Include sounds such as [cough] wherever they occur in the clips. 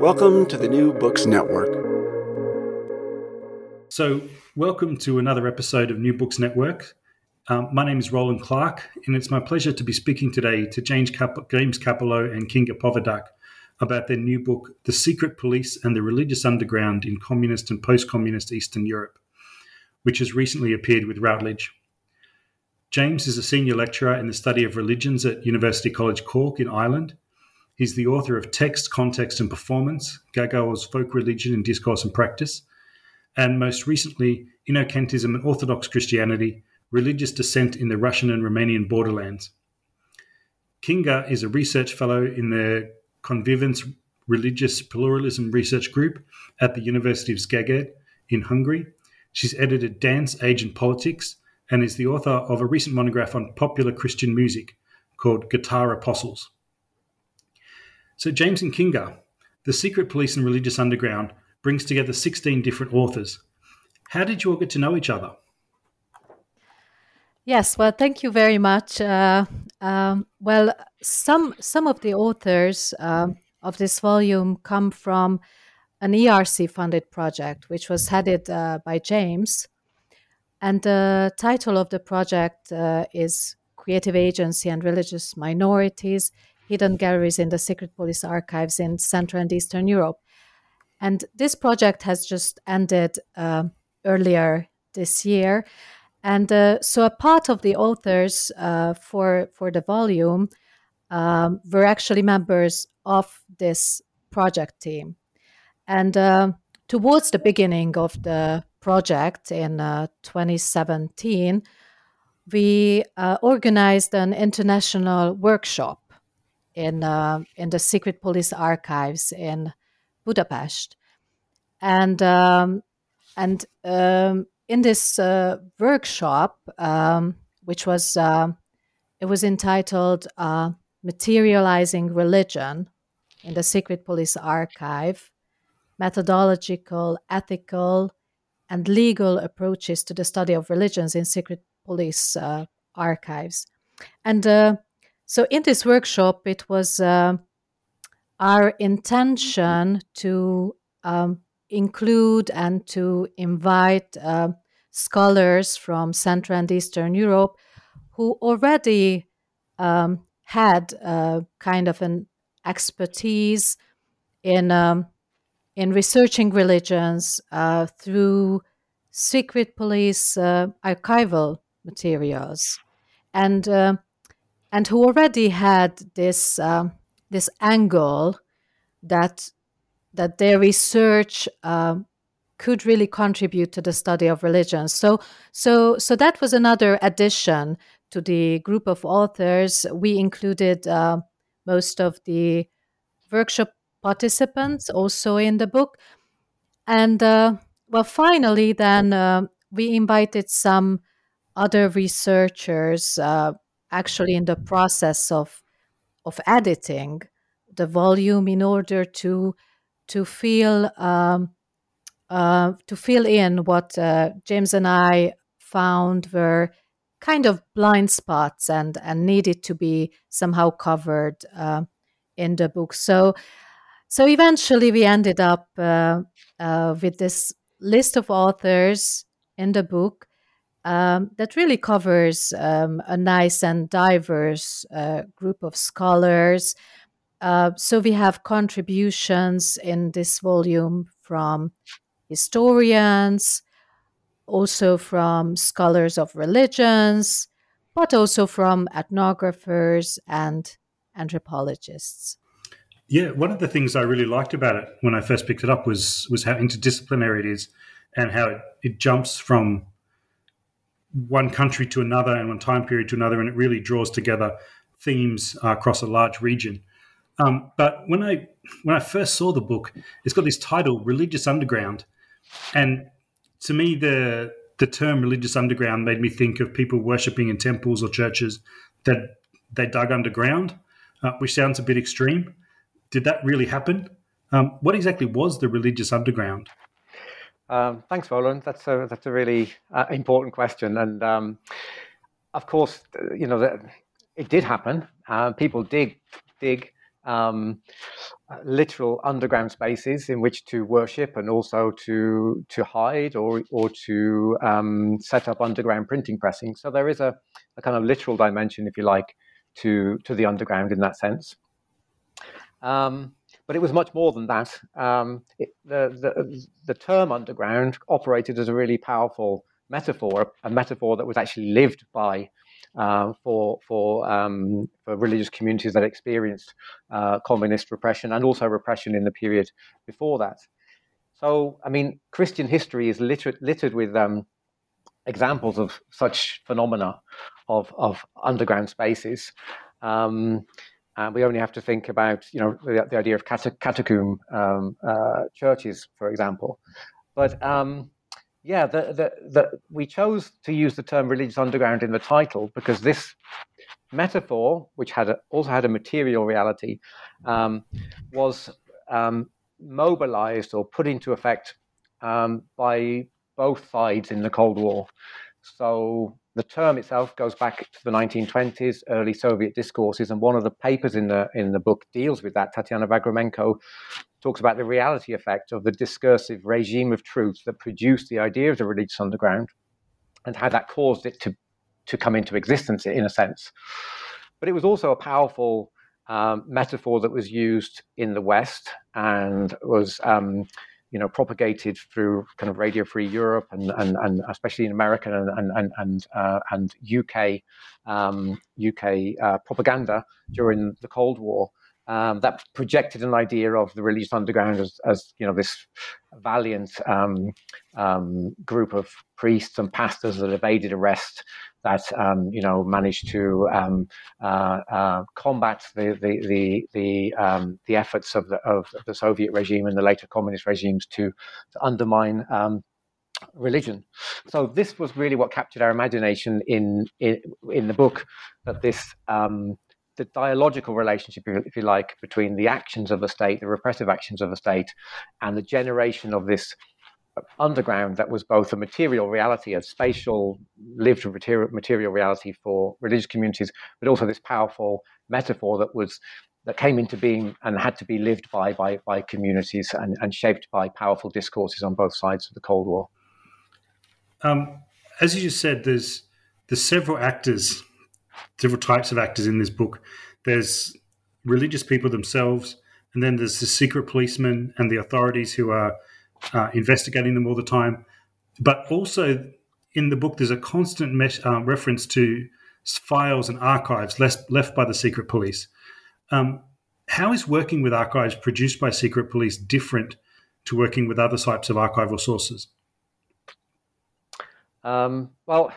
Welcome to the New Books Network. So, welcome to another episode of New Books Network. Um, my name is Roland Clark, and it's my pleasure to be speaking today to James, Cap- James Kapaló and Kinga Povedák about their new book, The Secret Police and the Religious Underground in Communist and Post Communist Eastern Europe, which has recently appeared with Routledge. James is a senior lecturer in the study of religions at University College Cork in Ireland He's the author of Text, Context and Performance, Gagauz's Folk Religion in Discourse and Practice, and most recently, Inochentism and Orthodox Christianity, Religious Dissent in the Russian and Romanian Borderlands. Kinga is a research fellow in the Convivence Religious Pluralism Research Group at the University of Szeged in Hungary. She's edited Dance, Age and Politics and is the author of a recent monograph on popular Christian music called Guitar Apostles. So, James and Kinga, The Secret Police and Religious Underground, brings together 16 different authors. How did you all get to know each other? Yes, well, thank you very much. Uh, um, well, some some of the authors um, of this volume come from an ERC funded project, which was headed uh, by James. And the title of the project uh, is Creative Agency and Religious Minorities hidden galleries in the secret police archives in Central and Eastern Europe. And this project has just ended uh, earlier this year. And uh, so a part of the authors uh, for, for the volume um, were actually members of this project team. And uh, towards the beginning of the project in uh, 2017, we uh, organized an international workshop in uh, in the secret police archives in Budapest, and um, and um, in this uh, workshop, um, which was uh, it was entitled uh, "Materializing Religion" in the secret police archive, methodological, ethical, and legal approaches to the study of religions in secret police uh, archives, and uh, so, in this workshop, it was uh, our intention to um, include and to invite uh, scholars from Central and Eastern Europe who already um, had uh, kind of an expertise in um, in researching religions uh, through secret police uh, archival materials, and uh, and who already had this um, this angle that that their research um, could really contribute to the study of religion. So so so that was another addition to the group of authors. We included uh, most of the workshop participants also in the book, and uh, well, finally, then uh, we invited some other researchers uh, actually in the process of of editing the volume in order to to feel um, uh, to fill in what uh, James and I found were kind of blind spots and and needed to be somehow covered uh, in the book. So so eventually we ended up uh, uh, with this list of authors in the book um, that really covers um, a nice and diverse uh, group of scholars. Uh, so we have contributions in this volume from historians, also from scholars of religions, but also from ethnographers and anthropologists. Yeah, one of the things I really liked about it when I first picked it up was was how interdisciplinary it is, and how it, it jumps from one country to another and one time period to another, and it really draws together themes uh, across a large region. Um, but when I when I first saw the book, it's got this title, "Religious Underground," and to me, the the term "religious underground" made me think of people worshiping in temples or churches that they dug underground, uh, which sounds a bit extreme did that really happen? Um, what exactly was the religious underground? Um, thanks, Roland. That's a that's a really uh, important question, and um, of course, you know that it did happen. Uh, people did dig um, literal underground spaces in which to worship and also to to hide or or to um, set up underground printing pressing. So there is a, a kind of literal dimension, if you like, to to the underground in that sense. Um, but it was much more than that. Um, it, the, the, the term underground operated as a really powerful metaphor, a metaphor that was actually lived by uh, for for um, for religious communities that experienced uh, communist repression and also repression in the period before that. So, I mean, Christian history is littered, littered with um, examples of such phenomena of of underground spaces. Um, and we only have to think about, you know, the, the idea of catacomb um, uh, churches, for example. But um, yeah, the, the, the, we chose to use the term religious underground in the title because this metaphor, which had a, also had a material reality, um, was um, mobilized or put into effect um, by both sides in the Cold War. So the term itself goes back to the 1920s, early Soviet discourses, and one of the papers in the in the book deals with that. Tatiana Vagramenko talks about the reality effect of the discursive regime of truth that produced the idea of the religious underground, and how that caused it to to come into existence in a sense. But it was also a powerful um, metaphor that was used in the West and was um, you know, propagated through kind of Radio Free Europe and, and, and especially in American and and and, uh, and UK um, UK uh, propaganda during the Cold War. Um, that projected an idea of the religious underground as, as you know this valiant um, um group of priests and pastors that evaded arrest that um, you know managed to um, uh, uh, combat the the the the, um, the efforts of the of the Soviet regime and the later communist regimes to, to undermine um, religion. So this was really what captured our imagination in in, in the book. That this um, the dialogical relationship, if you like, between the actions of the state, the repressive actions of the state, and the generation of this underground that was both a material reality, a spatial lived material, reality for religious communities, but also this powerful metaphor that was that came into being and had to be lived by by, by communities and, and shaped by powerful discourses on both sides of the Cold War. Um, as you just said, there's there's several actors, several types of actors in this book. There's religious people themselves, and then there's the secret policemen and the authorities who are uh, investigating them all the time. But also in the book, there's a constant uh, reference to files and archives left, left by the secret police. Um, how is working with archives produced by secret police different to working with other types of archival sources? Um, well,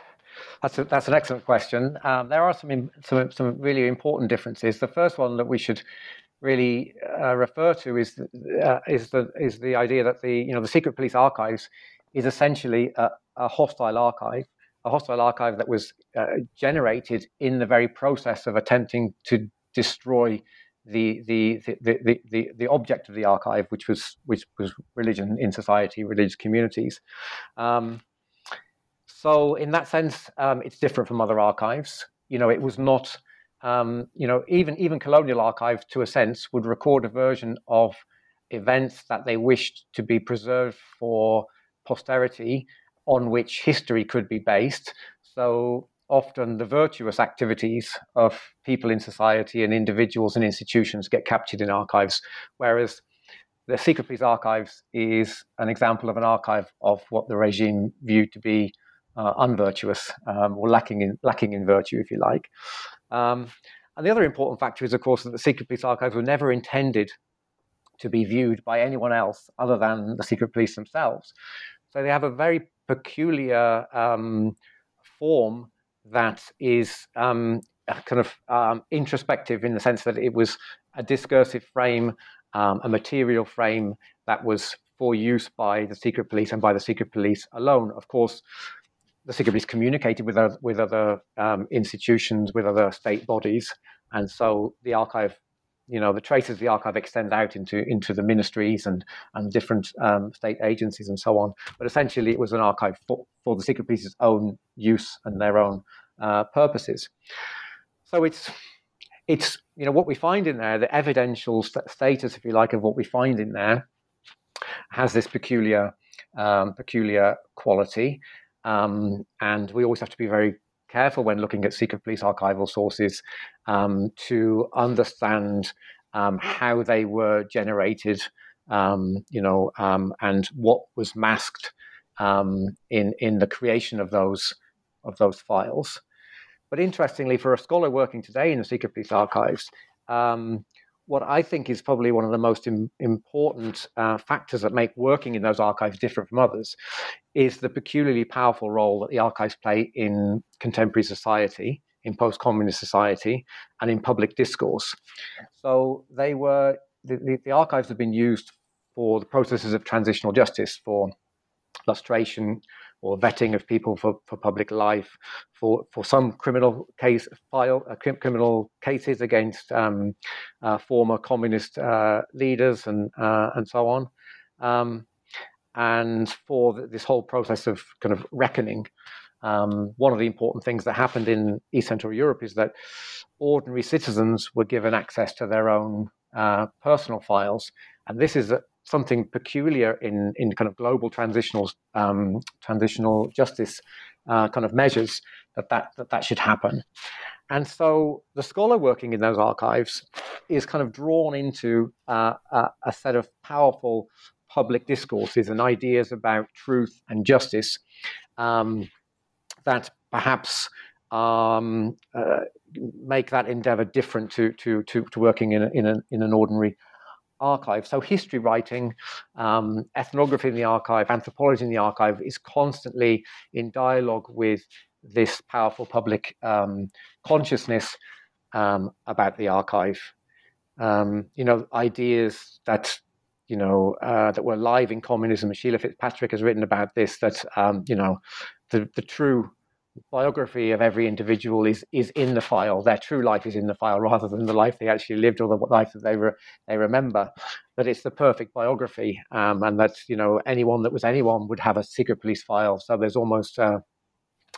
that's, a, that's an excellent question. Um, there are some, some, some really important differences. The first one that we should really uh, refer to is uh, is the is the idea that the you know the secret police archives is essentially a, a hostile archive, a hostile archive that was uh, generated in the very process of attempting to destroy the, the, the, the, the, object of the archive, which was, which was religion in society, religious communities. Um, so, in that sense, um, it's different from other archives. You know, it was not, um, you know, even even colonial archives, to a sense, would record a version of events that they wished to be preserved for posterity, on which history could be based. So, often the virtuous activities of people in society and individuals and institutions get captured in archives, whereas the Secret Police Archives is an example of an archive of what the regime viewed to be uh, unvirtuous um, or lacking in lacking in virtue, if you like. Um, and the other important factor is, of course, that the Secret Police Archives were never intended to be viewed by anyone else other than the Secret Police themselves. So they have a very peculiar um, form that is um, kind of um, introspective in the sense that it was a discursive frame, um, a material frame that was for use by the secret police and by the secret police alone. Of course, the secret police communicated with other, with other um, institutions, with other state bodies, and so the archive you know the traces of the archive extend out into into the ministries and and different um, state agencies and so on. But essentially, it was an archive for, for the secret police's own use and their own uh, purposes. So it's it's you know what we find in there, the evidential st- status, if you like, of what we find in there, has this peculiar um, peculiar quality, um, and we always have to be very careful when looking at secret police archival sources um, to understand um, how they were generated, um, you know, um, and what was masked um, in in the creation of those of those files. But interestingly, for a scholar working today in the secret police archives, what I think is probably one of the most Im- important uh, factors that make working in those archives different from others is the peculiarly powerful role that the archives play in contemporary society, in post communist society, and in public discourse. So they were, the, the, the archives have been used for the processes of transitional justice, for lustration, or vetting of people for, for public life, for, for some criminal case file uh, criminal cases against um, uh, former communist uh, leaders and uh, and so on, um, and for this whole process of kind of reckoning. Um, one of the important things that happened in East Central Europe is that ordinary citizens were given access to their own uh, personal files, and this is something peculiar in, in kind of global transitional um, transitional justice uh, kind of measures that that, that that should happen. And so the scholar working in those archives is kind of drawn into uh, a, a, set of powerful public discourses and ideas about truth and justice um, that perhaps um, uh, make that endeavor different to, to, to, to working in, a, in, a, in an ordinary archive. So history writing, um, ethnography in the archive, anthropology in the archive is constantly in dialogue with this powerful public um, consciousness um, about the archive. Um, you know, ideas that you know uh, that were live in communism. Sheila Fitzpatrick has written about this. That um, you know, the the true biography of every individual is is in the file. Their true life is in the file rather than the life they actually lived or the life that they re, they remember. That it's the perfect biography, um, and that you know anyone that was anyone would have a secret police file. So there's almost a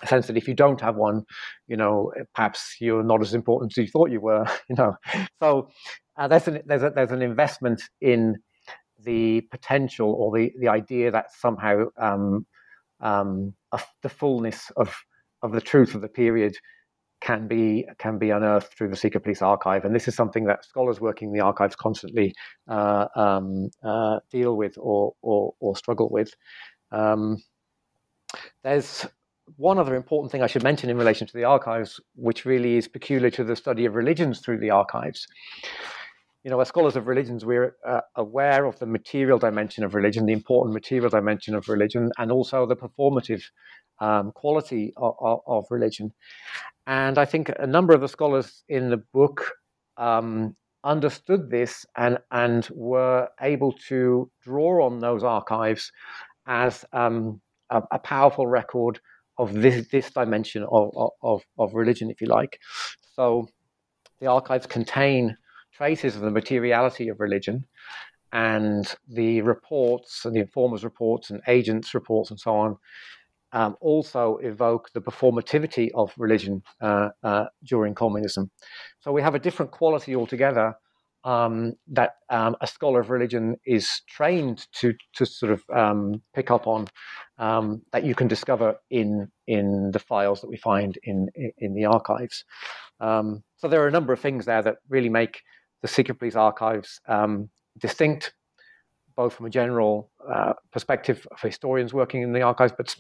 sense that if you don't have one, you know perhaps you're not as important as you thought you were. [laughs] You know, so uh, there's an there's a, there's an investment in the potential or the the idea that somehow um, um, the fullness of of the truth of the period can be can be unearthed through the secret police archive, and this is something that scholars working in the archives constantly uh, um, uh, deal with or, or, or struggle with. Um, there's one other important thing I should mention in relation to the archives, which really is peculiar to the study of religions through the archives. You know, as scholars of religions, we're uh, aware of the material dimension of religion, the important material dimension of religion, and also the performative um, quality of, of, of, religion. And I think a number of the scholars in the book um, understood this and, and were able to draw on those archives as um, a, a, powerful record of this, this dimension of, of, of religion, if you like. So the archives contain traces of the materiality of religion and the reports and the informers' reports and agents' reports and so on um, also evoke the performativity of religion uh, uh, during communism. So we have a different quality altogether um, that um, a scholar of religion is trained to to sort of um, pick up on um, that you can discover in in the files that we find in in the archives. Um, so there are a number of things there that really make the secret police archives distinct, both from a general uh, perspective for historians working in the archives, but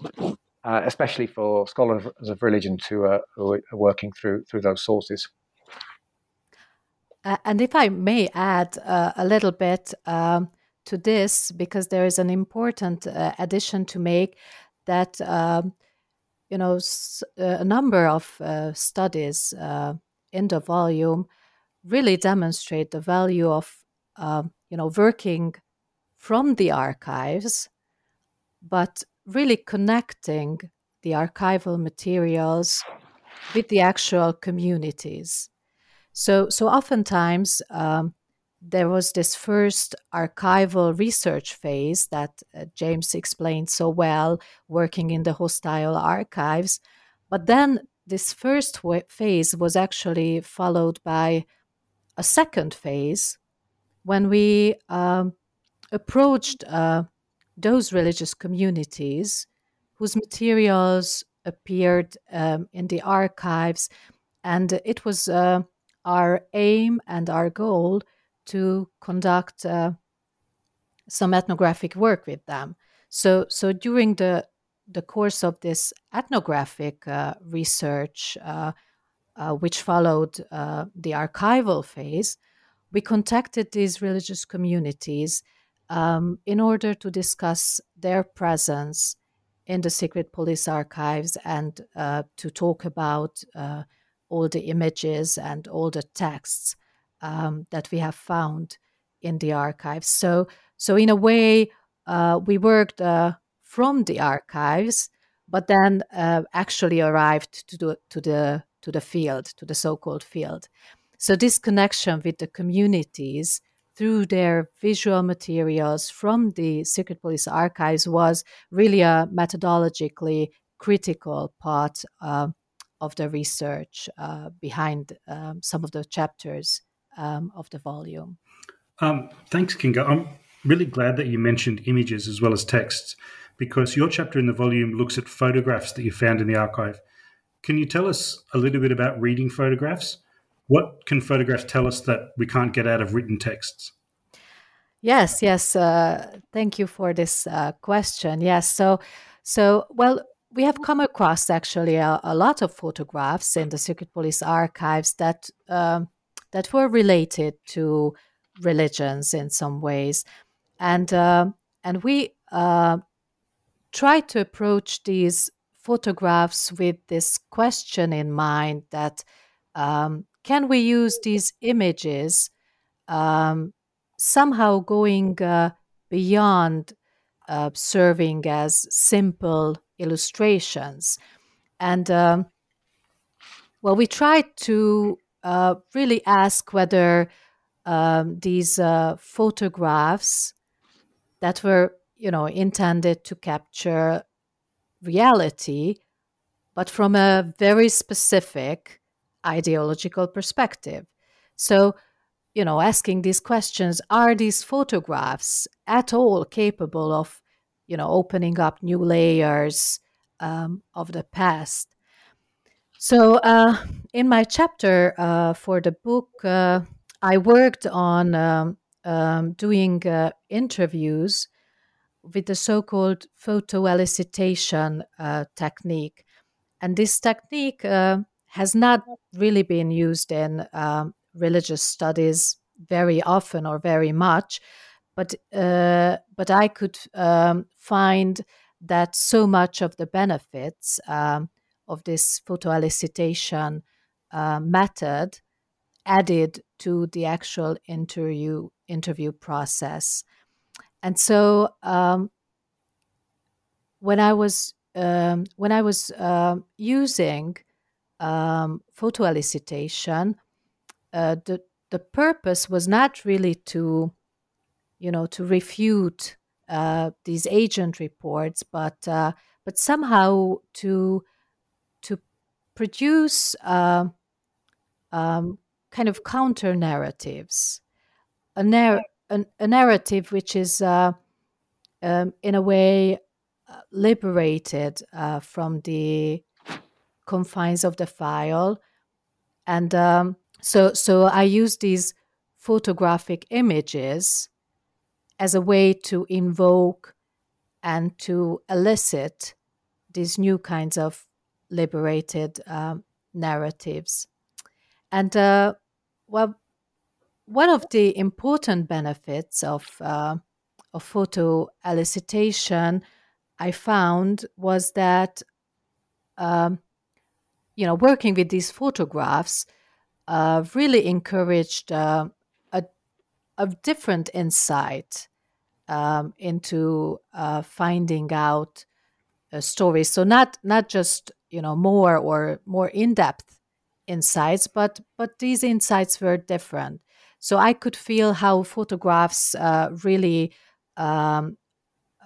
uh, especially for scholars of religion to uh, who are working through through those sources. And if I may add uh, a little bit um, to this, because there is an important uh, addition to make that, um, you know, s- uh, a number of studies in the volume really demonstrate the value of, um, you know, working from the archives, but really connecting the archival materials with the actual communities. So, so oftentimes um, there was this first archival research phase that uh, James explained so well, working in the hostile archives. But then this first w- phase was actually followed by a second phase when we um, approached uh, those religious communities whose materials appeared um, in the archives. And it was uh, our aim and our goal to conduct uh, some ethnographic work with them. So, so during the the course of this ethnographic uh, research, uh, uh, which followed uh, the archival phase, we contacted these religious communities um, in order to discuss their presence in the secret police archives and uh, to talk about uh, all the images and all the texts um, that we have found in the archives. So, so in a way, uh, we worked uh, from the archives, but then uh, actually arrived to the to the to the field, to the so-called field. So this connection with the communities through their visual materials from the secret police archives was really a methodologically critical part uh, of the research uh, behind um, some of the chapters um, of the volume. Um, thanks, Kinga. I'm really glad that you mentioned images as well as texts because your chapter in the volume looks at photographs that you found in the archive. Can you tell us a little bit about reading photographs? What can photographs tell us that we can't get out of written texts? Yes, yes. Uh, thank you for this uh, question. Yes. So, so well, we have come across actually a, a, lot of photographs in the secret police archives that um, that were related to religions in some ways, and uh, and we uh, try to approach these photographs with this question in mind that um, can we use these images um, somehow going uh, beyond uh, serving as simple illustrations. And um, well, we tried to uh, really ask whether um, these uh, photographs that were, you know, intended to capture reality, but from a very specific ideological perspective. So, you know, asking these questions are these photographs at all capable of, you know, opening up new layers um, of the past? So, uh, in my chapter uh, for the book, uh, I worked on um, um, doing uh, interviews with the so called photo elicitation uh, technique. And this technique uh, has not really been used in um, religious studies very often or very much, but uh, but I could um, find that so much of the benefits um, of this photo elicitation uh, method added to the actual interview interview process, and so um, when I was um, when I was using um, photo elicitation, uh, the the purpose was not really to, you know, to refute uh, these agent reports, but uh, but somehow to to produce uh, um, kind of counter narratives, a, a, a, narrative which is uh, um, in a way uh, liberated from the confines of the file, and um, so so I use these photographic images as a way to invoke and to elicit these new kinds of liberated um, narratives. And uh, well, one of the important benefits of uh, of photo elicitation I found was that um, you know working with these photographs uh, really encouraged uh, a a different insight um, into uh, finding out stories. So not not just you know more or more in depth insights, but but these insights were different. So I could feel how photographs uh, really um,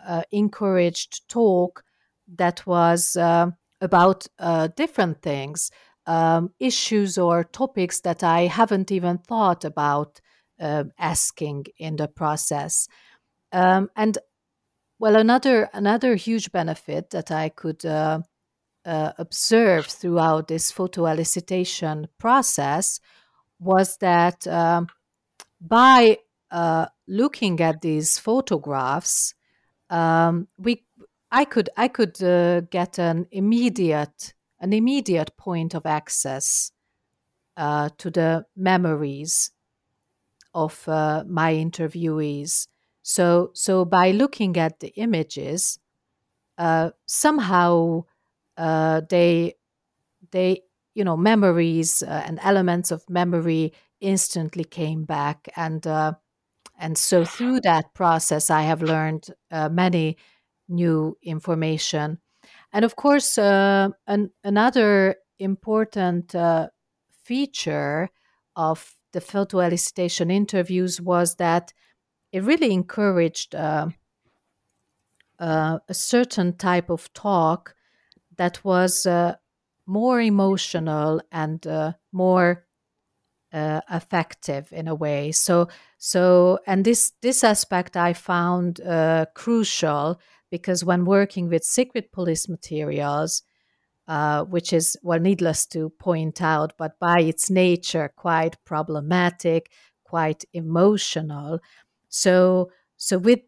uh, encouraged talk that was uh, about uh, different things, um, issues or topics that I haven't even thought about um, asking in the process. Um, and well, another another huge benefit that I could uh, uh, observe throughout this photo elicitation process was that um, by uh, looking at these photographs, um, we I could I could uh, get an immediate an immediate point of access uh, to the memories of uh, my interviewees. So so by looking at the images, uh, somehow uh, they they you know memories uh, and elements of memory instantly came back and and so through that process i have learned many new information and of course uh, an, another important uh, feature of the photo elicitation interviews was that it really encouraged uh, uh, a certain type of talk that was uh, more emotional and uh, more uh, effective in a way. So, so, and this this aspect I found uh, crucial because when working with secret police materials, uh, which is well, needless to point out, but by its nature quite problematic, quite emotional. So, so with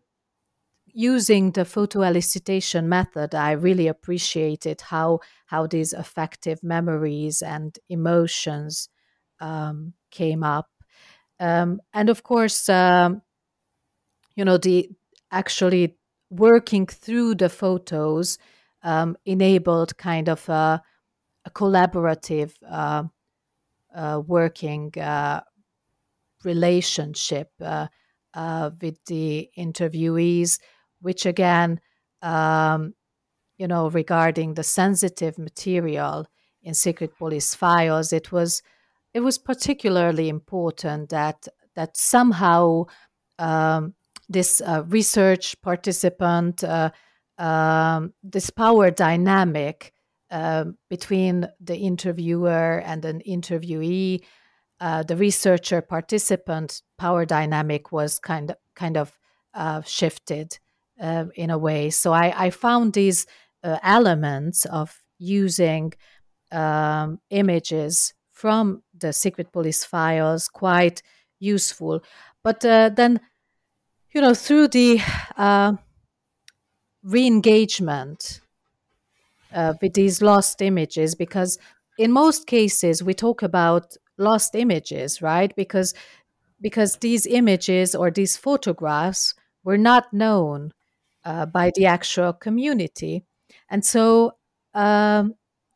using the photo elicitation method, I really appreciated how how these affective memories and emotions um, came up, um, and of course, um, you know, the actually working through the photos um, enabled kind of a, a collaborative uh, uh, working uh, relationship uh, uh, with the interviewees which again, um, you know, regarding the sensitive material in secret police files, it was it was particularly important that that somehow um, this uh, research participant, uh, um, this power dynamic uh, between the interviewer and an interviewee, uh, the researcher participant power dynamic was kind of kind of uh, shifted uh, in a way. So I, I found these uh, elements of using um, images from the secret police files quite useful. But uh, then, you know, through the uh, re-engagement uh, with these lost images, because in most cases we talk about lost images, right? Because because these images or these photographs were not known uh, by the actual community. And so, um,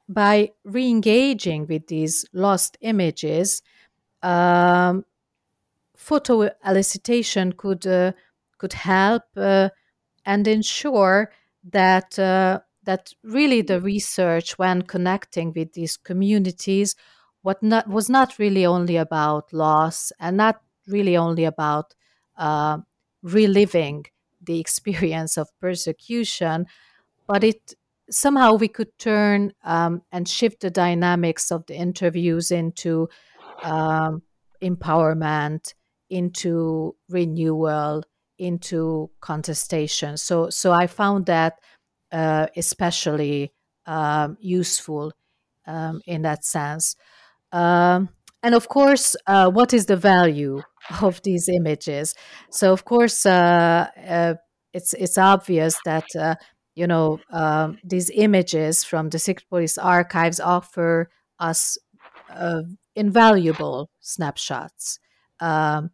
by re engaging with these lost images, um, photo elicitation could, uh, could help uh, and ensure that, uh, that really the research, when connecting with these communities, what not was not really only about loss and not really only about uh, reliving the experience of persecution, but it somehow we could turn um, and shift the dynamics of the interviews into um, empowerment, into renewal, into contestation. So, so I found that uh, especially um, useful um, in that sense. Um, and of course, uh, what is the value [laughs] of these images? So, of course, uh, uh it's it's obvious that uh, you know um, these images from the secret police archives offer us uh, invaluable snapshots um,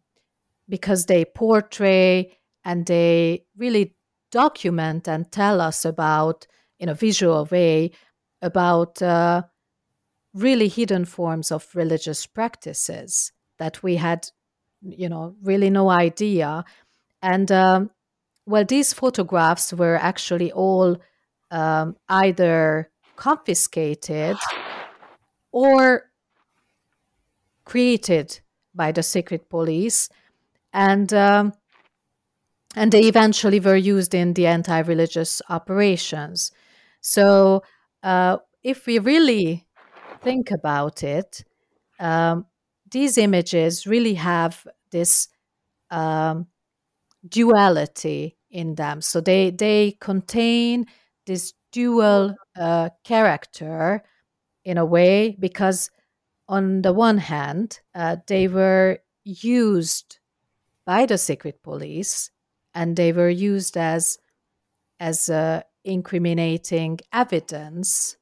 because they portray and they really document and tell us about in a visual way about uh, really hidden forms of religious practices that we had you know really no idea. And um, well these photographs were actually all um, either confiscated or created by the secret police. And um, and they eventually were used in the anti-religious operations so uh, if we really think about it, um, these images really have this um, duality in them. So they they contain this dual uh, character in a way because on the one hand uh, they were used by the secret police and they were used as as uh, incriminating evidence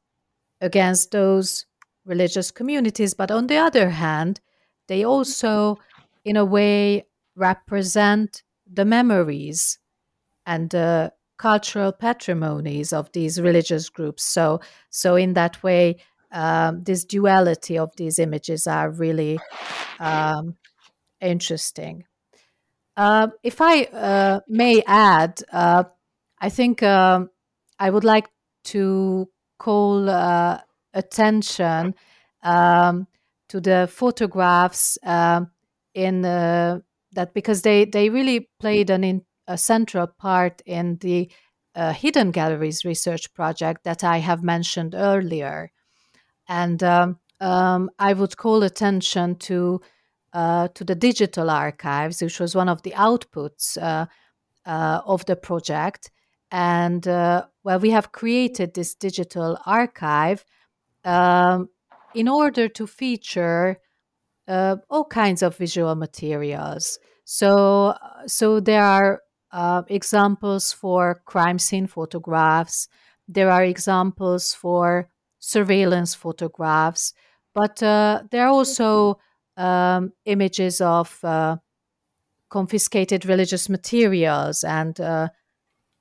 against those religious communities. But on the other hand, they also, in a way, represent the memories and the cultural patrimonies of these religious groups. So, so in that way, um, this duality of these images are really um, interesting. Uh, if I uh, may add, uh, I think um, I would like to call uh, attention um, to the photographs um, in uh, that because they they really played an in, a central part in the hidden galleries research project that I have mentioned earlier, and um, um I would call attention to uh, to the digital archives, which was one of the outputs uh, uh, of the project, and uh, well, we have created this digital archive um, in order to feature uh, all kinds of visual materials. So, so there are uh, examples for crime scene photographs. There are examples for surveillance photographs, but uh, there are also um, images of uh, confiscated religious materials and uh,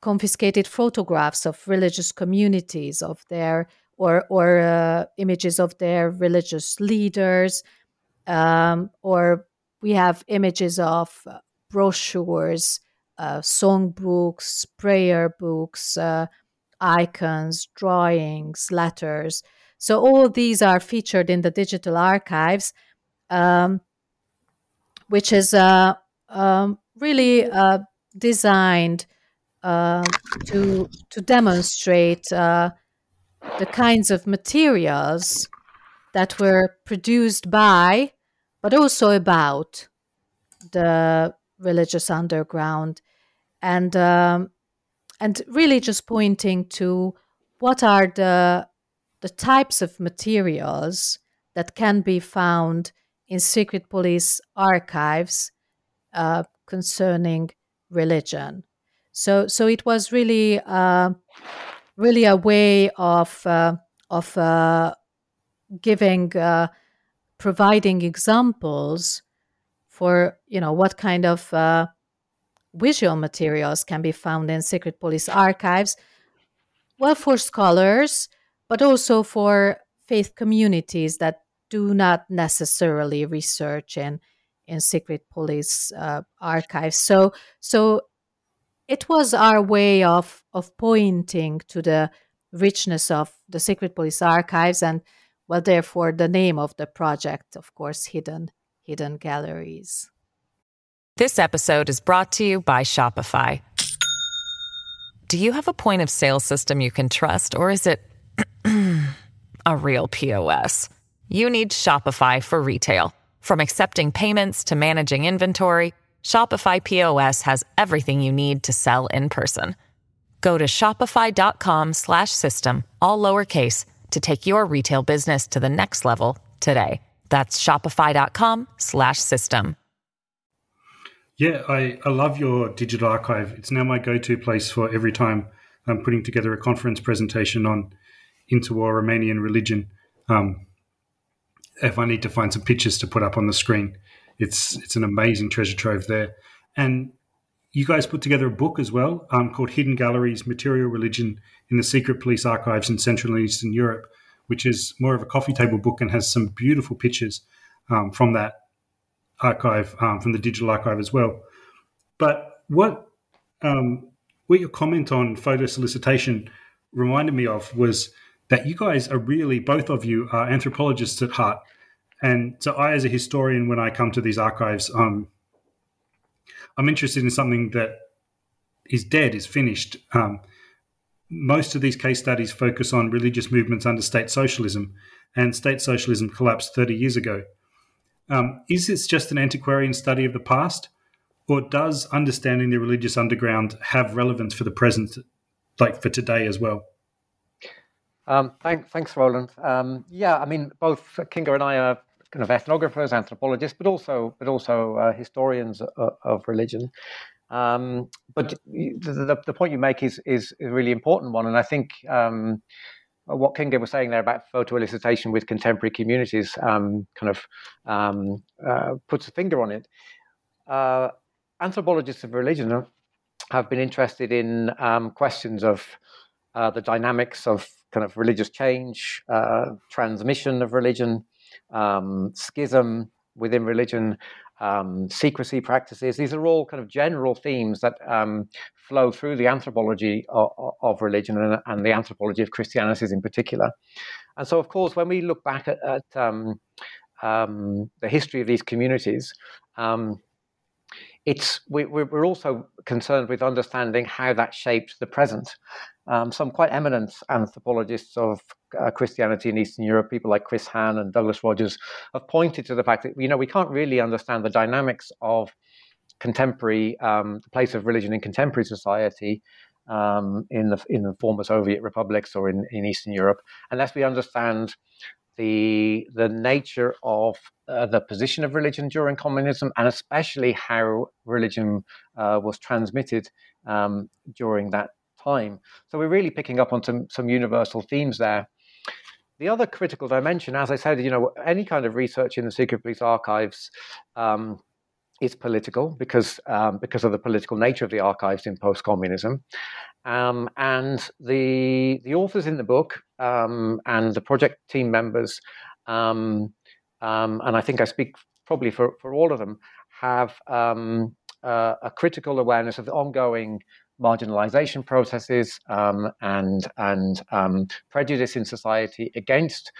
confiscated photographs of religious communities of their or or uh, images of their religious leaders, um, or we have images of uh, brochures, uh, songbooks, prayer books, uh, icons, drawings, letters. So all these are featured in the digital archives, um, which is uh, um, really uh, designed to to demonstrate the kinds of materials that were produced by, but also about the religious underground, and um, and really just pointing to what are the the types of materials that can be found in secret police archives uh, concerning religion. So, so it was really uh, really a way of uh, of uh, giving uh, providing examples for you know what kind of uh, visual materials can be found in secret police archives well for scholars but also for faith communities that do not necessarily research in in secret police uh, archives so so it was our way of of pointing to the richness of the secret police archives and well, therefore, the name of the project, of course, Hidden Hidden Galleries. This episode is brought to you by Shopify. Do you have a point of sale system you can trust, or is it [clears throat] a real POS? You need Shopify for retail. From accepting payments to managing inventory, Shopify POS has everything you need to sell in person. Go to shopify.com/system all lowercase to take your retail business to the next level today. That's shopify.com/system. Yeah, I, I love your digital archive. It's now my go-to place for every time I'm putting together a conference presentation on interwar Romanian religion. Um, if I need to find some pictures to put up on the screen, it's it's an amazing treasure trove there. And you guys put together a book as well um, called Hidden Galleries: Material Religion in the Secret Police Archives in Central and Eastern Europe, which is more of a coffee table book and has some beautiful pictures um, from that archive, um, from the digital archive as well. But what um, what your comment on photo elicitation reminded me of was that you guys are really both of you are anthropologists at heart and so I, as a historian, when I come to these archives, um, I'm interested in something that is dead, is finished. Um, most of these case studies focus on religious movements under state socialism, and state socialism collapsed 30 years ago. Um, is this just an antiquarian study of the past, or does understanding the religious underground have relevance for the present, like for today as well? Um, thank, thanks, Roland. Um, yeah, I mean, both Kinga and I are kind of ethnographers, anthropologists, but also but also uh, historians of, of religion. Um, but the, the, point you make is, is a really important one, and I think um, what Kinga was saying there about photo elicitation with contemporary communities um, kind of um, uh, puts a finger on it. Uh, anthropologists of religion have been interested in questions of uh, the dynamics of kind of religious change, uh, transmission of religion, um, schism within religion, um, secrecy practices. These are all kind of general themes that um, flow through the anthropology of, of religion and, and, the anthropology of Christianity in particular. And so, of course, when we look back at, at um, um, the history of these communities, um, it's we, are also concerned with understanding how that shaped the present. Um, some quite eminent anthropologists of uh, Christianity in Eastern Europe, people like Chris Hann and Douglas Rogers, have pointed to the fact that you know we can't really understand the dynamics of contemporary um, the place of religion in contemporary society um, in the in the former Soviet republics or in, in Eastern Europe unless we understand the the nature of uh, the position of religion during communism, and especially how religion uh, was transmitted um, during that time. So we're really picking up on some some universal themes there. The other critical dimension, as I said, you know, any kind of research in the secret police archives. Um, is political because um, because of the political nature of the archives in post-communism, um, and the the authors in the book um, and the project team members, um, um, and I think I speak probably for, for all of them, have uh, a critical awareness of the ongoing marginalization processes um, and and prejudice in society against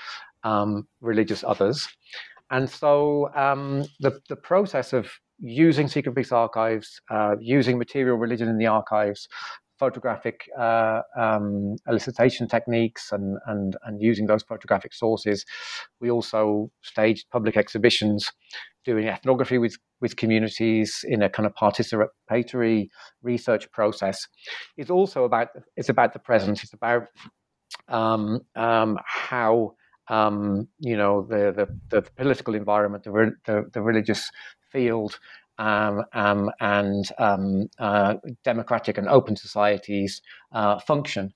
religious others. And so the, the process of using secret police archives, uh, using material religion in the archives, photographic uh, um, elicitation techniques and, and, and using those photographic sources. We also staged public exhibitions doing ethnography with, with communities in a kind of participatory research process. It's also about, it's about the present. It's about um, um, how um, you know the, the, the political environment, the, the, the religious field um, um, and um, uh, democratic and open societies uh, function.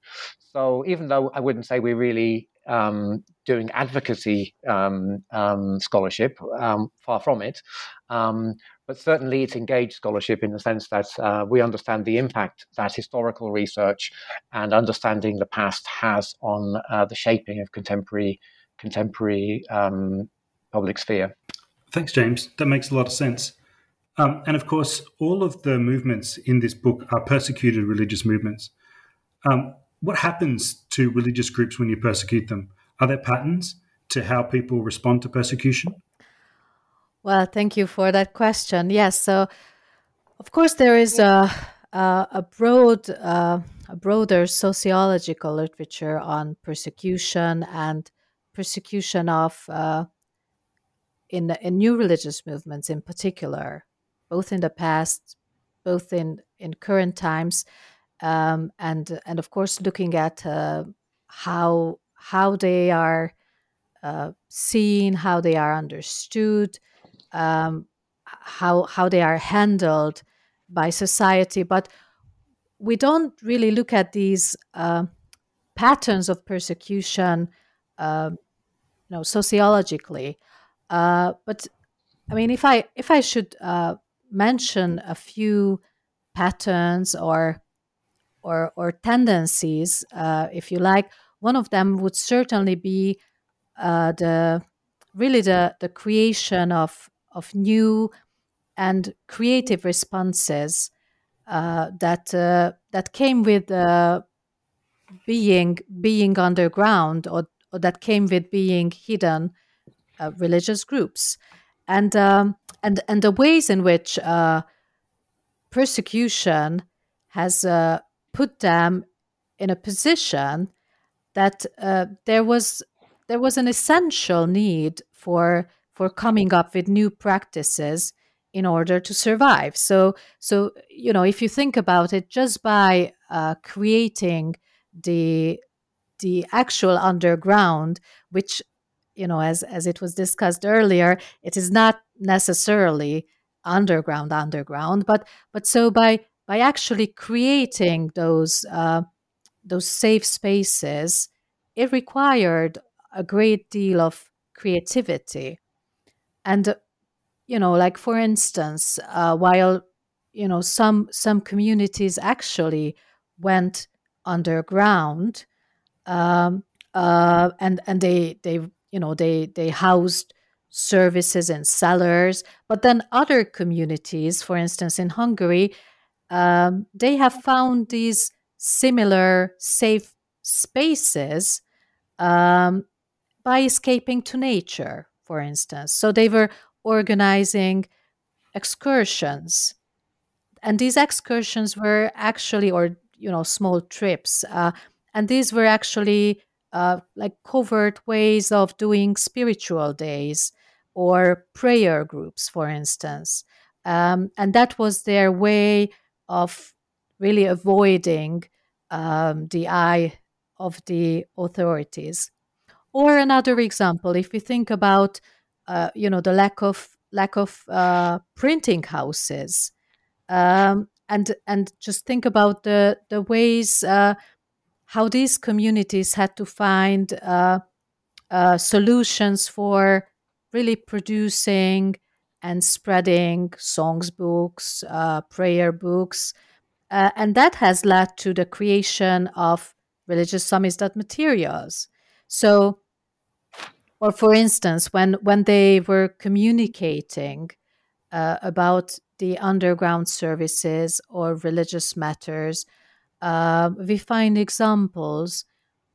So even though I wouldn't say we're really um, doing advocacy um, um, scholarship, far from it, but certainly it's engaged scholarship in the sense that uh, we understand the impact that historical research and understanding the past has on uh, the shaping of contemporary contemporary public sphere. Thanks, James. That makes a lot of sense. Um, and of course, all of the movements in this book are persecuted religious movements. Um, what happens to religious groups when you persecute them? Are there patterns? to how people respond to persecution? Well, thank you for that question. Yes, so of course there is a a, a broad uh, a broader sociological literature on persecution and persecution of uh, in in new religious movements in particular, both in the past, both in in current times, um, and and of course looking at uh, how how they are uh, seen, how they are understood, um, how how they are handled by society, but we don't really look at these uh, patterns of persecution, uh, you know, sociologically. Uh, but I mean, if I if I should uh, mention a few patterns or or or tendencies, uh, if you like, one of them would certainly be uh, the really the the creation of of new and creative responses uh, that uh, that came with uh, being being underground or, or that came with being hidden uh, religious groups and um, and and the ways in which uh, persecution has uh, put them in a position that there was there was an essential need for for coming up with new practices in order to survive. So, so you know, if you think about it, just by uh, creating the the actual underground, which you know, as as it was discussed earlier, it is not necessarily underground underground, but but so by by actually creating those uh, those safe spaces, it required a great deal of creativity, and you know like for instance uh, while you know some some communities actually went underground um, uh, and and they they you know they they housed services and cellars but then other communities for instance in hungary um, they have found these similar safe spaces um, by escaping to nature for instance so they were organizing excursions. And these excursions were actually, or, you know, small trips. Uh, and these were actually uh, like covert ways of doing spiritual days or prayer groups, for instance. Um, and that was their way of really avoiding um, the eye of the authorities. Or another example, if we think about uh, you know the lack of lack of uh, printing houses um, and and just think about the the ways uh, how these communities had to find uh, uh, solutions for really producing and spreading songs books prayer books. And that has led to the creation of religious samizdat materials. So or for instance, when when they were communicating uh, about the underground services or religious matters, uh, we find examples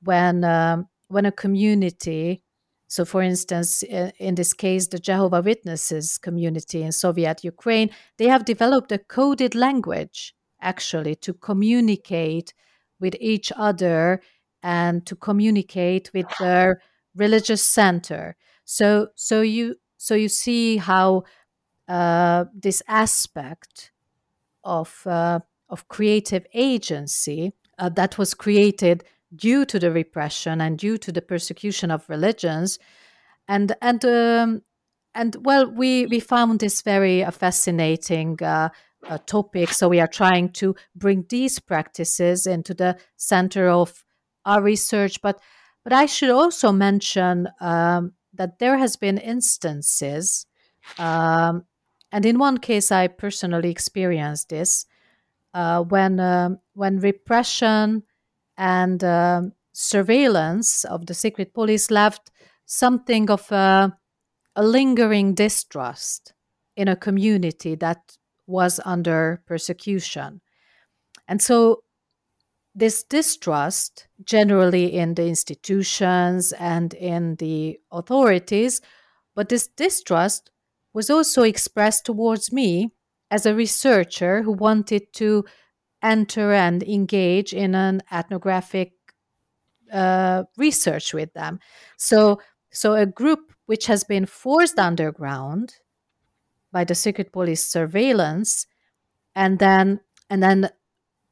when um, when a community, so for instance, in this case, the Jehovah Witnesses community in Soviet Ukraine, they have developed a coded language actually to communicate with each other and to communicate with their religious center. So so you so you see how uh, this aspect of uh, of creative agency uh, that was created due to the repression and due to the persecution of religions, and and um, and well, we we found this very uh, fascinating. Uh, uh, topic. So we are trying to bring these practices into the center of our research, but but I should also mention um, that there has been instances, um, and in one case I personally experienced this, when uh, when repression and uh, surveillance of the secret police left something of a, a lingering distrust in a community that was under persecution, and so this distrust, generally in the institutions and in the authorities, but this distrust was also expressed towards me as a researcher who wanted to enter and engage in an ethnographic uh, research with them. So, so a group which has been forced underground by the secret police surveillance, and then and then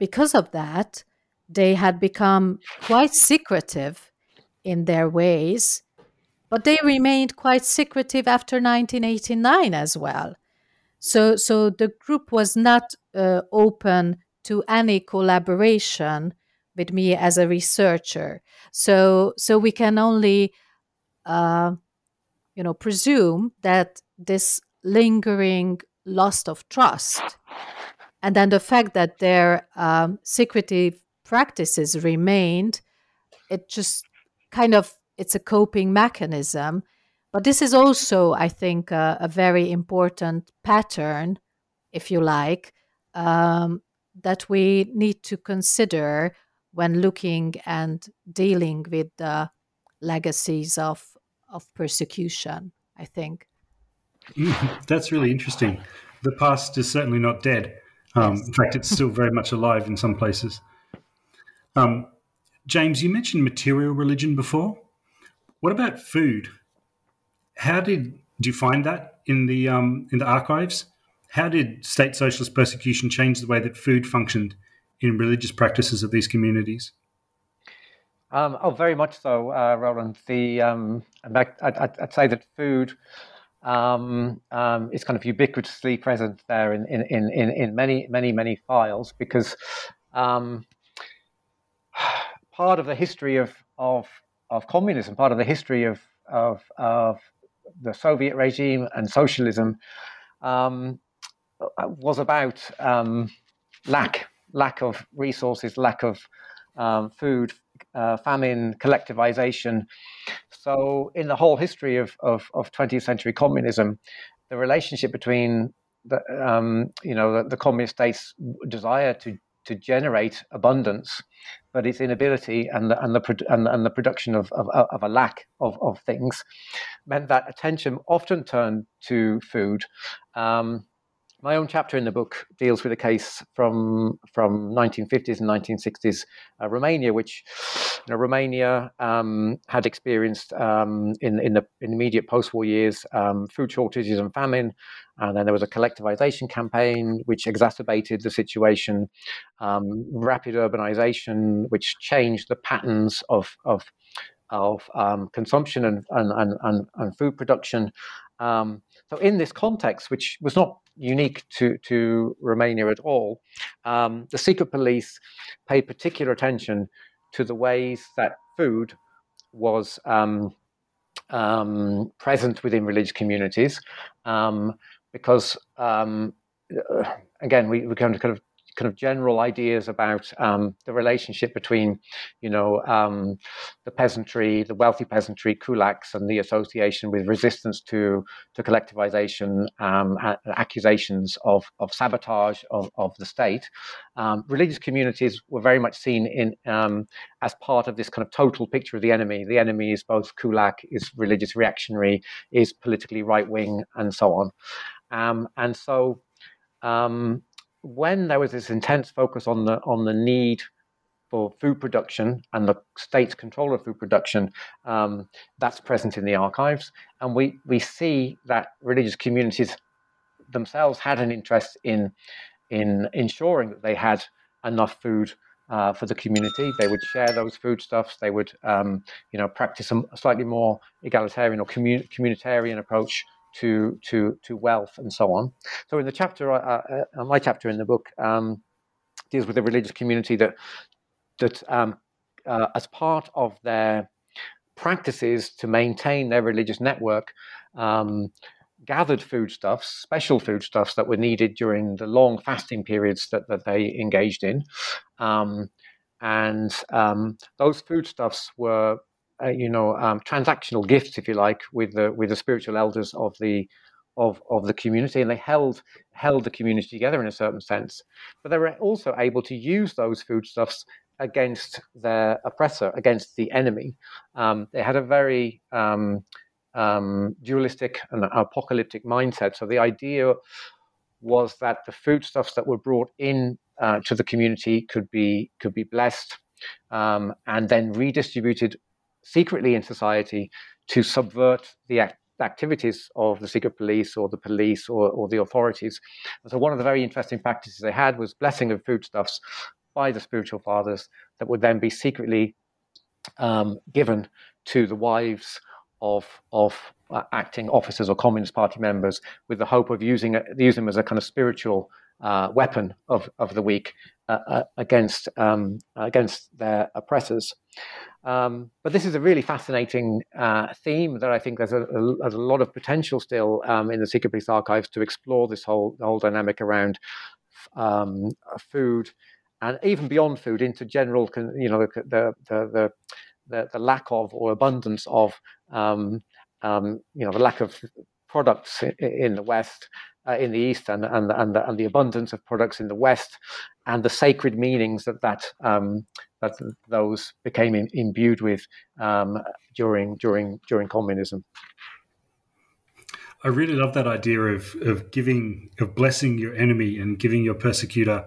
because of that, they had become quite secretive in their ways, but they remained quite secretive after 1989 as well. So, so the group was not uh, open to any collaboration with me as a researcher. So, so we can only, uh, you know, presume that this lingering loss of trust, and then the fact that their um, secretive practices remained, it just kind of it's a coping mechanism. But this is also, I think, a, a very important pattern, if you like, um, that we need to consider when looking and dealing with the legacies of of persecution. I think [laughs] that's really interesting. The past is certainly not dead. Um. In fact, it's still very much alive in some places. Um, James, you mentioned material religion before. What about food? How did, do you find that in the um, in the archives? How did state socialist persecution change the way that food functioned in religious practices of these communities? Um, oh, very much so, uh, Roland. The um, I'd, I'd, I'd, say that food um, um, is kind of ubiquitously present there in, in, in, in many, many, many files because um, part of the history of, of, of communism, part of the history of, of, of the Soviet regime and socialism um, was about um, lack lack of resources, lack of um, food, uh, famine, collectivization. So, in the whole history of, of, of 20th century communism, the relationship between the, um, you know, the, the, communist states' desire to, to generate abundance, but its inability and the, and the, and, and the production of, of, of a lack of, of things meant that attention often turned to food. Um, my own chapter in the book deals with a case from from 1950s and 1960s uh, Romania, which you know, Romania um, had experienced um, in in the, in immediate post-war years um, food shortages and famine, and then there was a collectivization campaign which exacerbated the situation, um, rapid urbanization which changed the patterns of of of um, consumption and and, and, and food production. Um, so in this context, which was not unique to, to Romania at all. Um, the secret police paid particular attention to the ways that food was um, um, present within religious communities, um, because um, again, we, we of kind of kind of general ideas about um, the relationship between, you know, um, the peasantry, the wealthy peasantry, kulaks, and the association with resistance to to collectivization, um, accusations of of sabotage of, of the state. Um, religious communities were very much seen in um, as part of this kind of total picture of the enemy. The enemy is both kulak, is religious reactionary, is politically right wing, and so on. Um, and so um, when there was this intense focus on the on the need for food production and the state's control of food production, um, that's present in the archives, and we we see that religious communities themselves had an interest in in ensuring that they had enough food uh, for the community. They would share those foodstuffs. They would, um, you know, practice a slightly more egalitarian or commun- communitarian approach to to to wealth and so on. So in the chapter, uh, uh, my chapter in the book um, deals with the religious community that that um, uh, as part of their practices to maintain their religious network. Um, gathered foodstuffs, special foodstuffs that were needed during the long fasting periods that, that they engaged in. Um, and um, those foodstuffs were uh, you know um, transactional gifts, if you like, with the with the spiritual elders of the of of the community, and they held held the community together in a certain sense. But they were also able to use those foodstuffs against their oppressor, against the enemy. Um, they had a very um, um, dualistic and apocalyptic mindset. So the idea was that the foodstuffs that were brought in uh, to the community could be could be blessed um, and then redistributed secretly in society to subvert the act- activities of the secret police or the police or, or the authorities. And so one of the very interesting practices they had was blessing of foodstuffs by the spiritual fathers that would then be secretly um, given to the wives of of uh, acting officers or Communist Party members with the hope of using using them as a kind of spiritual uh, weapon of, of the weak uh, uh against um, against their oppressors. Um, but this is a really fascinating uh, theme that I think there's a, a, there's a lot of potential still um, in the Secret Police archives to explore this whole whole dynamic around um, food and even beyond food into general, you know, the the, the the, lack of or abundance of, um, um, you know, the lack of products in, in the West, uh, in the East, and and and the, and the, abundance of products in the West, and the sacred meanings that that um, that those became in, imbued with um, during during during communism. I really love that idea of of giving of blessing your enemy and giving your persecutor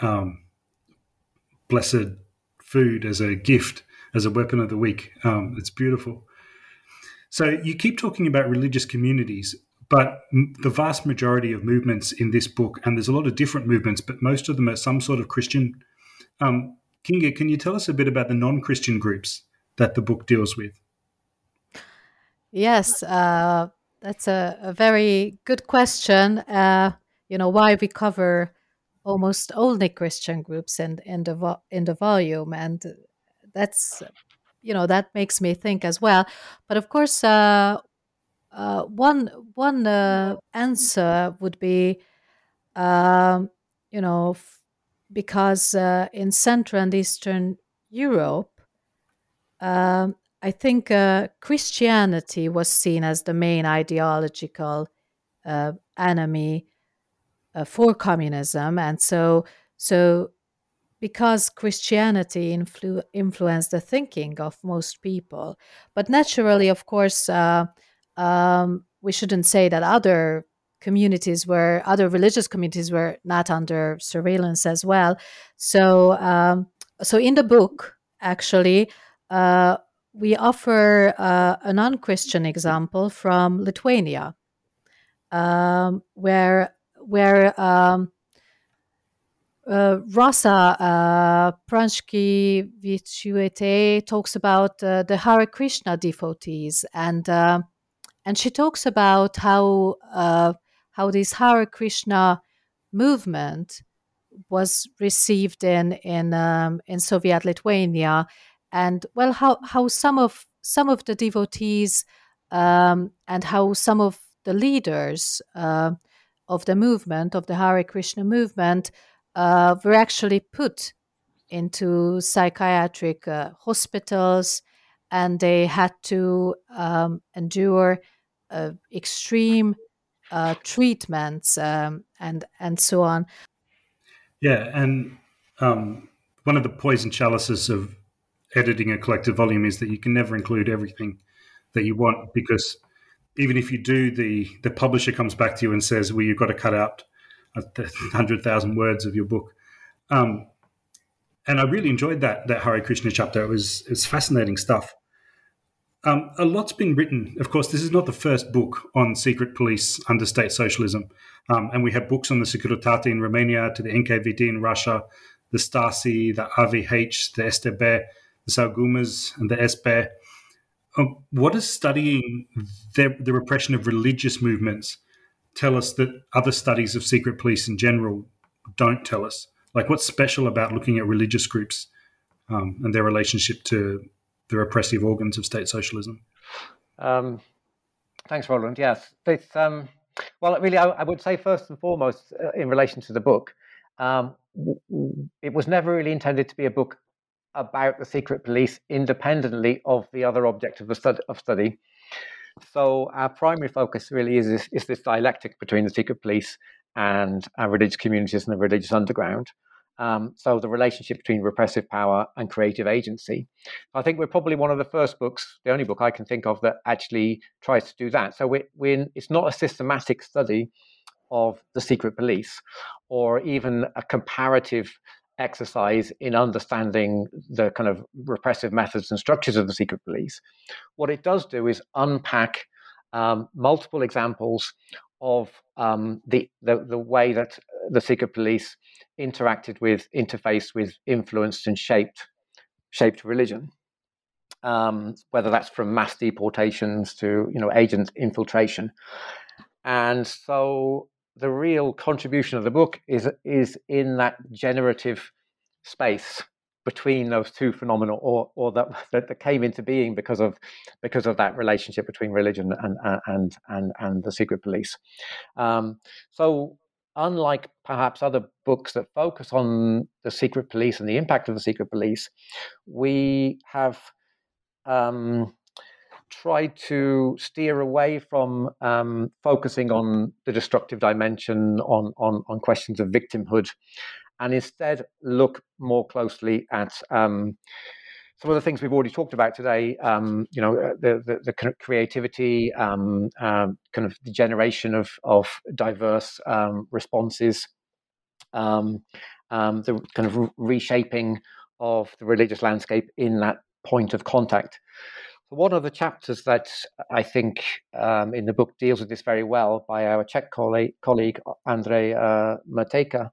um, blessed food as a gift as a weapon of the weak. Um, it's beautiful. So you keep talking about religious communities, but the vast majority of movements in this book, and there's a lot of different movements, but most of them are some sort of Christian. Um, Kinga, can you tell us a bit about the non-Christian groups that the book deals with? Yes, uh, that's a, a, very good question. Uh, you know why we cover almost only Christian groups in in the vo- in the volume, and that's you know that makes me think as well but of course uh, uh, one one uh, answer would be um, you know f- because uh, in central and eastern europe um, i think uh, christianity was seen as the main ideological uh, enemy for communism and so so because Christianity influ- influenced the thinking of most people. But naturally, of course, uh, um, we shouldn't say that other communities were, other religious communities were not under surveillance as well. So, um, so in the book, actually, uh, we offer uh, a non-Christian example from Lithuania, um, where where um, uh, Rosa uh, Pranski talks about uh, the Hare Krishna devotees, and uh, and she talks about how uh, how this Hare Krishna movement was received in in um, in Soviet Lithuania, and well, how how some of some of the devotees um, and how some of the leaders uh, of the movement of the Hare Krishna movement uh, were actually put into psychiatric uh, hospitals and they had to um, endure extreme uh, treatments um, and and so on. Yeah, and um, one of the poison chalices of editing a collected volume is that you can never include everything that you want because even if you do, the the publisher comes back to you and says, "Well, you've got to cut out [laughs] hundred thousand words of your book. Um, and I really enjoyed that that Hare Krishna chapter. It was it's fascinating stuff. Um, a lot's been written. Of course, this is not the first book on secret police under state socialism, um, and we have books on the Securitate in Romania, to the NKVD in Russia, the Stasi, the AVH, the STB, the Saugumas, and the SB. Um, what is studying the, the repression of religious movements tell us that other studies of secret police in general don't tell us? Like, what's special about looking at religious groups um, and their relationship to the repressive organs of state socialism? Um, thanks, Roland. Yes. Um, well, really, I, I, would say first and foremost, uh, in relation to the book, um, it was never really intended to be a book about the secret police independently of the other object of, the stud- of study. So our primary focus really is this, is this dialectic between the secret police and our religious communities and the religious underground. Um, so the relationship between repressive power and creative agency. I think we're probably one of the first books, the only book I can think of that actually tries to do that. So we we it's not a systematic study of the secret police or even a comparative exercise in understanding the kind of repressive methods and structures of the secret police. What it does do is unpack um, multiple examples of um, the, the, the way that the secret police interacted with, interfaced with, influenced and shaped shaped religion. Um, whether that's from mass deportations to you know agent infiltration, and so the real contribution of the book is is in that generative space between those two phenomena, or or that, that, that came into being because of because of that relationship between religion and and and and the secret police. Um, so, unlike perhaps other books that focus on the secret police and the impact of the secret police, we have. Um, tried to steer away from um, focusing on the destructive dimension, on, on, on questions of victimhood, and instead look more closely at um, some of the things we've already talked about today. Um, you know, uh, the the, the creativity, um, um, kind of the generation of of diverse um, responses, um, the kind of reshaping of the religious landscape in that point of contact. One of the chapters that I think um, in the book deals with this very well by our Czech colleague, colleague uh, Matejka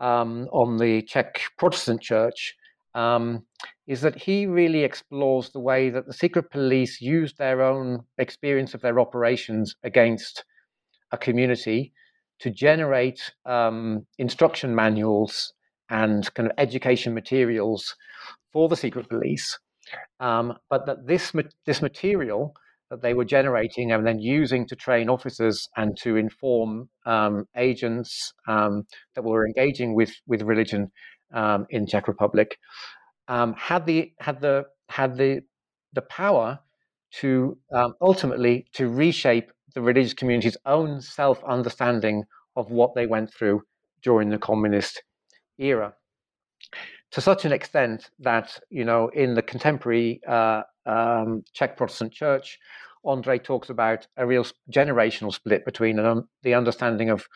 um, on the Czech Protestant Church um, is that he really explores the way that the secret police used their own experience of their operations against a community to generate um, instruction manuals and kind of education materials for the secret police. Um, but that this this material that they were generating and then using to train officers and to inform um, agents um, that were engaging with with religion um, in Czech Republic um, had the had the had the the power to um, ultimately to reshape the religious community's own self understanding of what they went through during the communist era. To such an extent that you know in the contemporary uh, um, Czech Protestant Church, Andre talks about a real generational split between um, the understanding of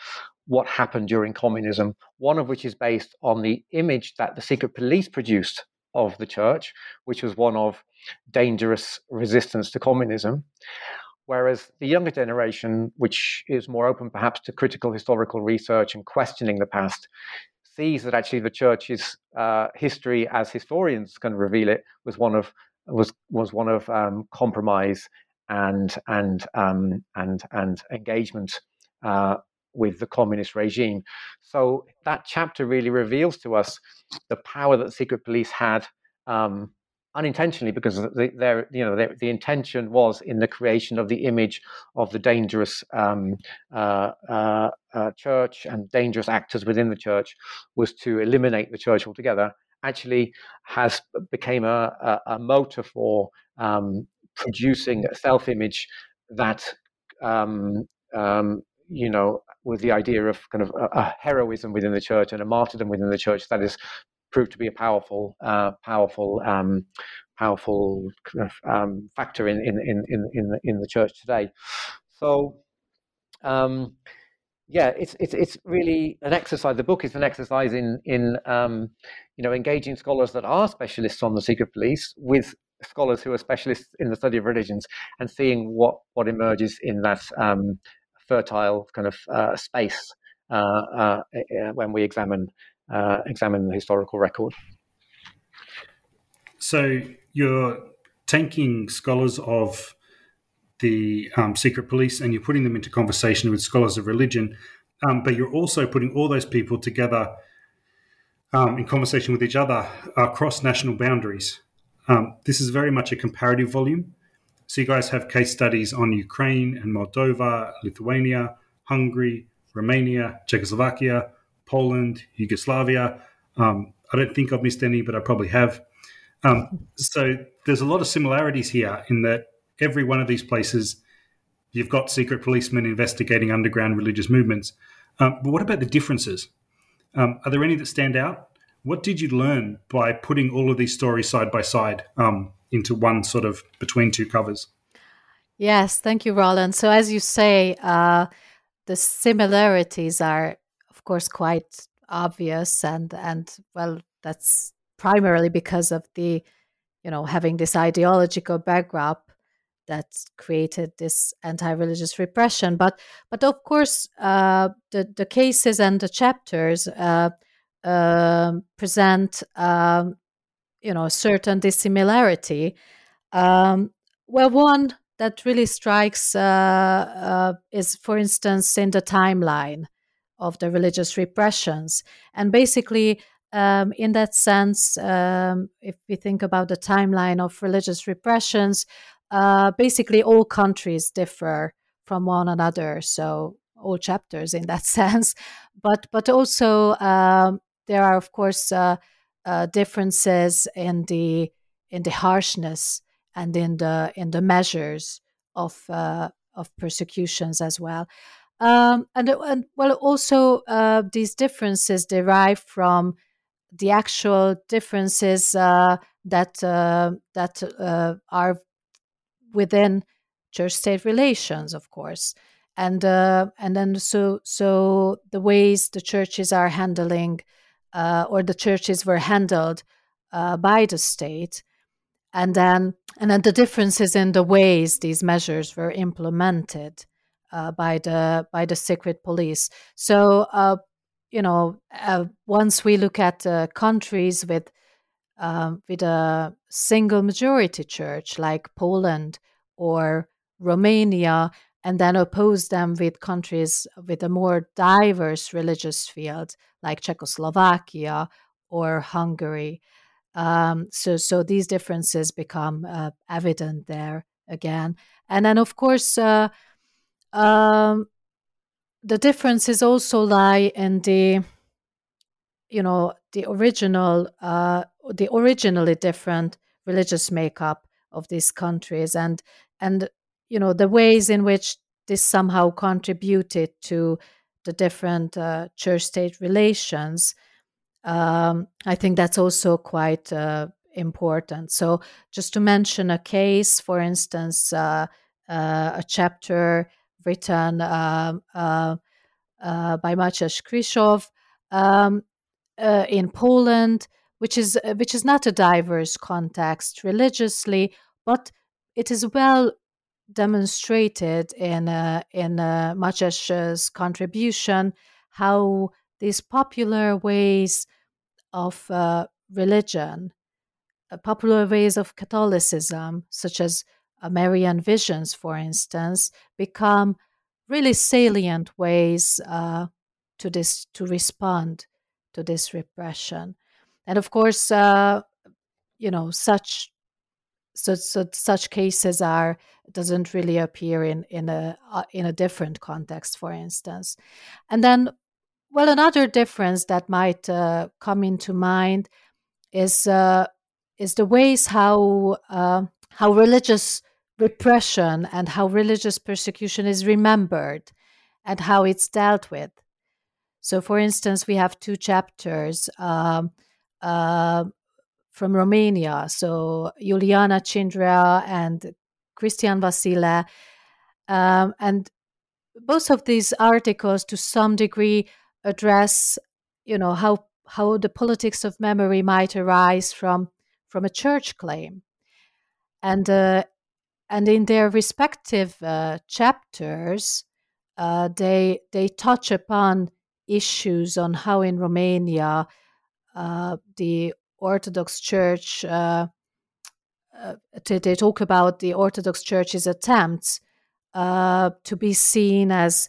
what happened during communism, one of which is based on the image that the secret police produced of the church, which was one of dangerous resistance to communism. Whereas the younger generation, which is more open perhaps to critical historical research and questioning the past, sees that actually the church's uh, history, as historians can reveal it, was one of was was one of um, compromise and and um, and and engagement uh, with the communist regime. So that chapter really reveals to us the power that secret police had um, unintentionally because the, their you know their, the intention was in the creation of the image of the dangerous um, uh, uh, uh, church and dangerous actors within the church was to eliminate the church altogether actually has became a, a, a motor for um, producing a self-image that um, um, you know with the idea of kind of a, a, heroism within the church and a martyrdom within the church that is proved to be a powerful, uh, powerful, um, powerful um, factor in in in in the, in the church today. So. Um, yeah, it's it's it's really an exercise. The book is an exercise in in um, you know engaging scholars that are specialists on the secret police with scholars who are specialists in the study of religions and seeing what what emerges in that um, fertile kind of uh, space uh, uh, when we examine uh, examine the historical record. So you're taking scholars of the um, secret police and you're putting them into conversation with scholars of religion, um, but you're also putting all those people together um, in conversation with each other across national boundaries. Um, this is very much a comparative volume. So you guys have case studies on Ukraine and Moldova, Lithuania, Hungary, Romania, Czechoslovakia, Poland, Yugoslavia. Um, I don't think I've missed any, but I probably have. Um, so there's a lot of similarities here in that every one of these places, you've got secret policemen investigating underground religious movements. Um, but what about the differences? Um, are there any that stand out? What did you learn by putting all of these stories side by side um, into one sort of between two covers? Yes, thank you, Roland. So, as you say, uh, the similarities are, of course, quite obvious, and and well, that's primarily because of the, you know, having this ideological backdrop that created this anti-religious repression. But but of course, uh, the the cases and the chapters uh, uh, present, um, you know, a certain dissimilarity. Um, well, one that really strikes uh, uh, is, for instance, in the timeline of the religious repressions, and basically. Um, in that sense, um, if we think about the timeline of religious repressions, uh, basically all countries differ from one another. So all chapters in that [laughs] sense, but but also um, there are of course uh, uh, differences in the in the harshness and in the in the measures of uh, of persecutions as well. Um, and, and well, also uh, these differences derive from the actual differences uh, that that are within church-state relations, of course, and uh, and then so so the ways the churches are handling uh, or the churches were handled uh, by the state, and then and then the differences in the ways these measures were implemented uh, by the by the secret police. So uh, you know, uh, once we look at countries with um, with a single majority church like Poland or Romania, and then oppose them with countries with a more diverse religious field like Czechoslovakia or Hungary. Um, so, so these differences become uh, evident there again, and then of course uh, um, the differences also lie in the you know the original uh, the originally different religious makeup of these countries and and you know the ways in which this somehow contributed to the different uh, church state relations um, i think that's also quite uh, important. So just to mention a case for instance uh, uh a chapter written um, uh, uh, by Maciej Krzywosz um, in Poland which is which is not a diverse context religiously, but it is well demonstrated in uh, in uh, Maciej's contribution how these popular ways of uh, religion, uh, popular ways of Catholicism, such as Marian visions, for instance, become really salient ways uh, to this to respond to this repression. And of course uh, you know such so, so such cases are doesn't really appear in in a uh, in a different context for instance. And then well another difference that might uh, come into mind is uh, is the ways how uh, how religious repression and how religious persecution is remembered and how it's dealt with. So for instance we have two chapters um, uh, from Romania. So Juliana Cindrea and Cristian Vasile. Um, and both of these articles, to some degree, address, you know, how how the politics of memory might arise from from a church claim, and uh, and in their respective uh, chapters, uh, they they touch upon issues on how in Romania uh, the Orthodox Church, uh, uh, they, they, talk about the Orthodox Church's attempts uh, to be seen as,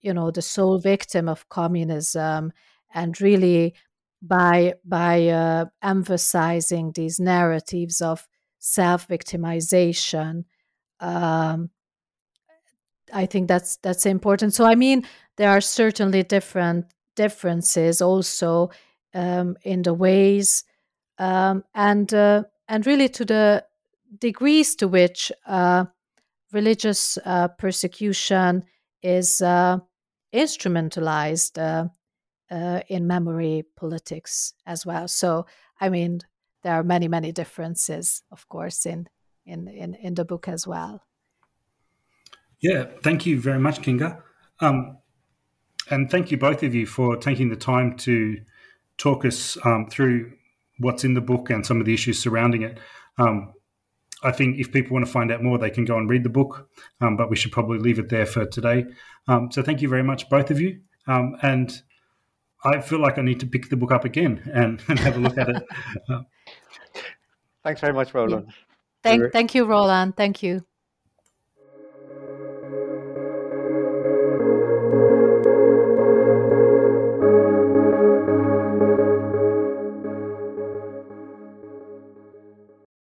you know, the sole victim of communism, and really by by uh, emphasizing these narratives of self-victimization. Um, I think that's that's important. So I mean, there are certainly different differences also um, in the ways um, and uh, and really to the degrees to which uh, religious uh, persecution is uh, instrumentalized uh, uh, in memory politics as well. So, I mean, there are many, many differences, of course, in in in, in the book as well. Yeah, thank you very much, Kinga. Um, and thank you both of you for taking the time to talk us um, through what's in the book and some of the issues surrounding it. Um, I think if people want to find out more, they can go and read the book, um, but we should probably leave it there for today. Um, so thank you very much, both of you. Um, and I feel like I need to pick the book up again and, [laughs] and have a look at it. [laughs] Thanks very much, Roland. Thank, thank you, Roland. Thank you.